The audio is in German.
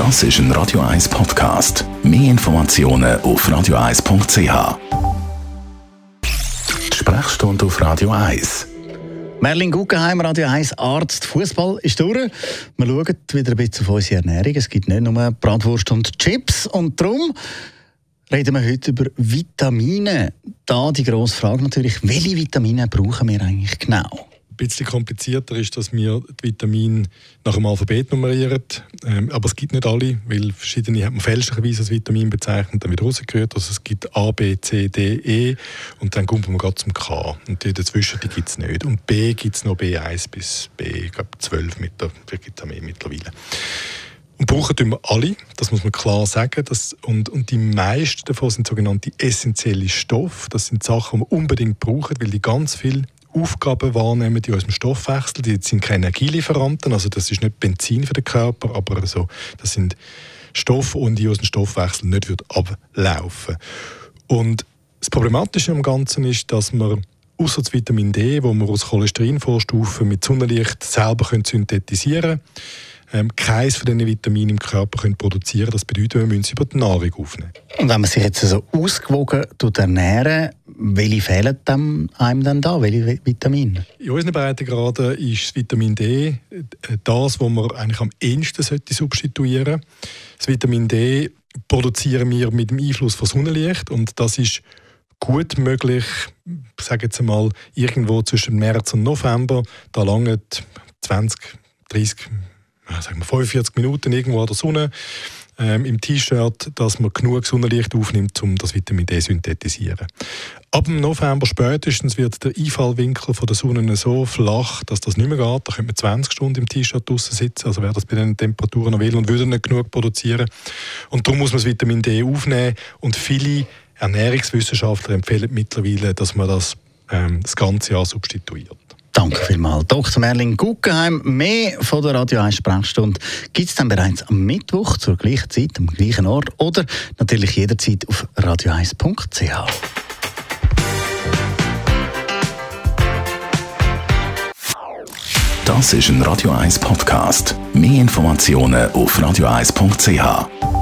Das ist ein Radio 1 Podcast. Mehr Informationen auf radio1.ch. Die Sprechstunde auf Radio 1. Merlin Guggenheim, Radio 1 Arzt. Fußball ist durch. Wir schauen wieder ein bisschen auf unsere Ernährung. Es gibt nicht nur Bratwurst und Chips. Und darum reden wir heute über Vitamine. Da die grosse Frage natürlich, welche Vitamine brauchen wir eigentlich genau? Bisschen komplizierter ist, dass wir die Vitamine nach dem Alphabet nummerieren. Ähm, aber es gibt nicht alle, weil verschiedene hat man fälschlicherweise als Vitamin bezeichnet, dann wieder rausgehört. Also es gibt A, B, C, D, E und dann kommt man gerade zum K. Und die dazwischen die gibt es nicht. Und B gibt es noch B1 bis B, ich glaube 12 mit der, mehr mittlerweile. Und brauchen wir alle, das muss man klar sagen. Das, und, und die meisten davon sind sogenannte essentielle Stoffe. Das sind Sachen, die wir unbedingt brauchen, weil die ganz viel Aufgaben wahrnehmen in unserem Stoffwechsel. Die sind keine Energielieferanten, also das ist nicht Benzin für den Körper, aber so, das sind Stoffe, die aus dem Stoffwechsel nicht wird ablaufen Und das Problematische am Ganzen ist, dass man außer Vitamin D, wo man aus Cholesterinvorstufen mit Sonnenlicht selber synthetisieren können, ähm, keines von diesen Vitaminen im Körper können produzieren Das bedeutet, wir müssen sie über die Nahrung aufnehmen. Und wenn man sich jetzt so ausgewogen ernähren welche fehlen einem dann da? Welche Vitamine? In unseren Breitengraden ist das Vitamin D äh, das, was man eigentlich am ehesten sollte substituieren Das Vitamin D produzieren wir mit dem Einfluss von Sonnenlicht und das ist gut möglich, ich sage jetzt einmal, irgendwo zwischen März und November. Da lange 20, 30 sagen wir 45 Minuten irgendwo an der Sonne ähm, im T-Shirt, dass man genug Sonnenlicht aufnimmt, um das Vitamin D zu synthetisieren. Ab dem November spätestens wird der Einfallwinkel von der Sonne so flach, dass das nicht mehr geht. Da könnte man 20 Stunden im T-Shirt draußen sitzen, also wer das bei den Temperaturen noch will und würde nicht genug produzieren. Und darum muss man das Vitamin D aufnehmen und viele Ernährungswissenschaftler empfehlen mittlerweile, dass man das ähm, das ganze Jahr substituiert. Danke vielmals. Dr. Merlin Guggenheim, mehr von der Radio 1 Sprechstunde gibt es dann bereits am Mittwoch zur gleichen Zeit, am gleichen Ort oder natürlich jederzeit auf radio1.ch. Das ist ein Radio 1 Podcast. Mehr Informationen auf radio1.ch.